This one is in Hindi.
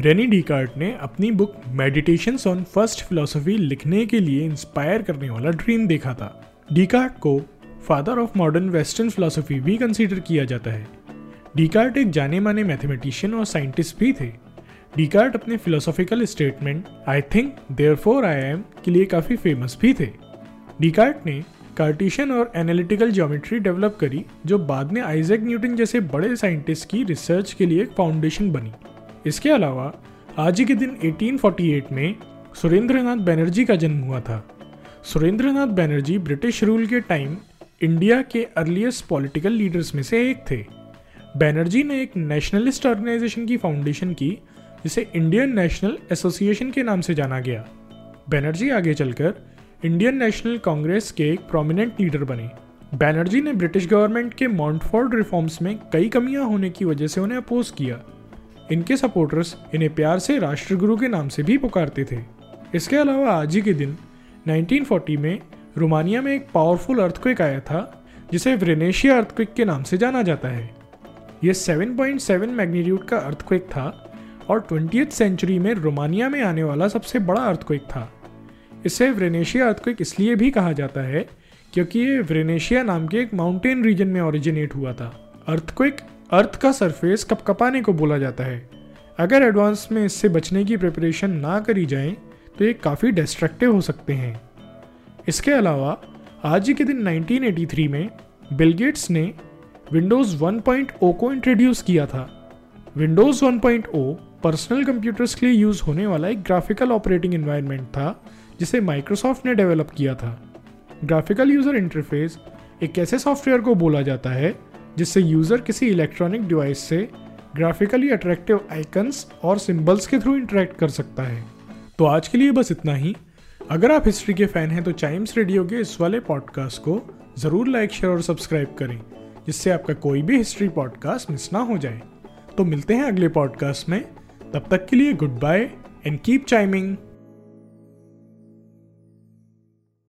रेनी डीकार्ट ने अपनी book Meditations on First Philosophy लिखने के लिए इंस्पायर करने वाला ड्रीम देखा था। डीकार्ट को father of modern western philosophy भी कंसीडर किया जाता है। डीकार्ट एक जाने माने मैथमेटिशियन और साइंटिस्ट भी थे। डीकार्ट अपने philosophical statement I think therefore I am के लिए काफ़ी फ़ेमस भी थे। डीकार्ट ने कार्टिशियन और एनालिटिकल ज्योमेट्री डेवलप करी, जो बाद में आइजैक न्यूटन जैसे बड़े साइंटिस्ट की रिसर्च के लिए एक फाउंडेशन बनी। इसके अलावा, आज ही के दिन 1848 में सुरेंद्रनाथ बनर्जी का जन्म हुआ था। सुरेंद्रनाथ बनर्जी ब्रिटिश रूल के टाइम इंडिया के अर्लीस्ट पॉलिटिकल लीडर्स में से एक थे। बैनर्जी ने एक नेशनलिस्ट ऑर्गेनाइजेशन की फाउंडेशन की, जिसे इंडियन नेशनल एसोसिएशन के नाम से जाना गया। बैनर्जी आगे चलकर इंडियन नेशनल कांग्रेस के एक प्रोमिनेंट लीडर बने। बैनर्जी ने ब्रिटिश गवर्नमेंट के मॉन्टफोर्ड रिफॉर्म्स में कई कमियाँ होने की वजह से उन्हें अपोज किया। इनके सपोर्टर्स इन्हें प्यार से राष्ट्रगुरु के नाम से भी पुकारते थे। इसके अलावा आज ही के दिन 1940 में रोमानिया में एक पावरफुल अर्थक्वेक आया था, जिसे व्रेनेशिया अर्थक्वेक के नाम से जाना जाता है। यह 7.7 मैग्नीट्यूड का अर्थक्वेक था और 20th सेंचुरी में रोमानिया में आने वाला सबसे बड़ा अर्थक्वेक था। इसे व्रेनेशिया अर्थक्वेक इसलिए भी कहा जाता है, क्योंकि ये व्रेनेशिया नाम के एक माउंटेन रीजन में ओरिजिनेट हुआ था। अर्थक्वेक अर्थ का सरफेस कपकपाने को बोला जाता है। अगर एडवांस में इससे बचने की प्रिपरेशन ना करी जाए तो ये काफ़ी डिस्ट्रक्टिव हो सकते हैं। इसके अलावा, आज ही के दिन 1983 में बिल गेट्स ने विंडोज़ 1.0 को इंट्रोड्यूस किया था। विंडोज़ 1.0 पर्सनल कंप्यूटर्स के लिए यूज़ होने वाला एक ग्राफिकल ऑपरेटिंग एनवायरनमेंट था, जिसे माइक्रोसॉफ्ट ने डेवलप किया था। ग्राफिकल यूज़र इंटरफेस एक ऐसे सॉफ्टवेयर को बोला जाता है जिससे यूज़र किसी इलेक्ट्रॉनिक डिवाइस से ग्राफिकली अट्रैक्टिव आइकन्स और सिंबल्स के थ्रू इंटरेक्ट कर सकता है। तो आज के लिए बस इतना ही। अगर आप हिस्ट्री के फ़ैन हैं तो चाइम्स रेडियो के इस वाले पॉडकास्ट को ज़रूर लाइक शेयर और सब्सक्राइब करें, जिससे आपका कोई भी हिस्ट्री पॉडकास्ट मिस ना हो जाए। तो मिलते हैं अगले पॉडकास्ट में। तब तक के लिए goodbye and keep chiming